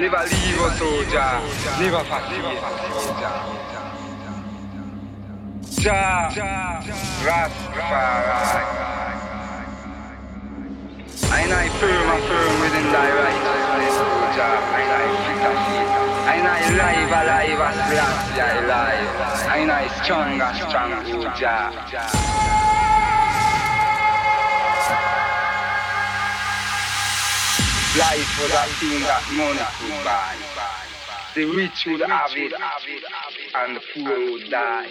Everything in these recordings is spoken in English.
Never leave us, Jah. Never Jah. Jah, Rastafari. And I firm, I firm within thy righteousness, Jah. And I fit a feet. And I live, alive, as last I live. And I strong, as strong, O Life was a thing that money could buy. The rich would have it, and the poor would die.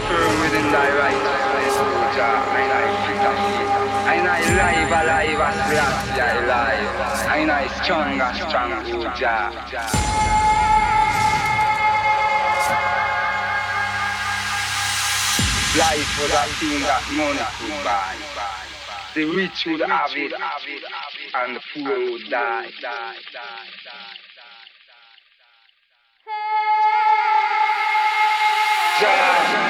Firm within right. I know I fit a fit. I know I live a live as I live. I know it's strong and strong Life was scene that money would buy, the rich would have it, and the poor would die. Die.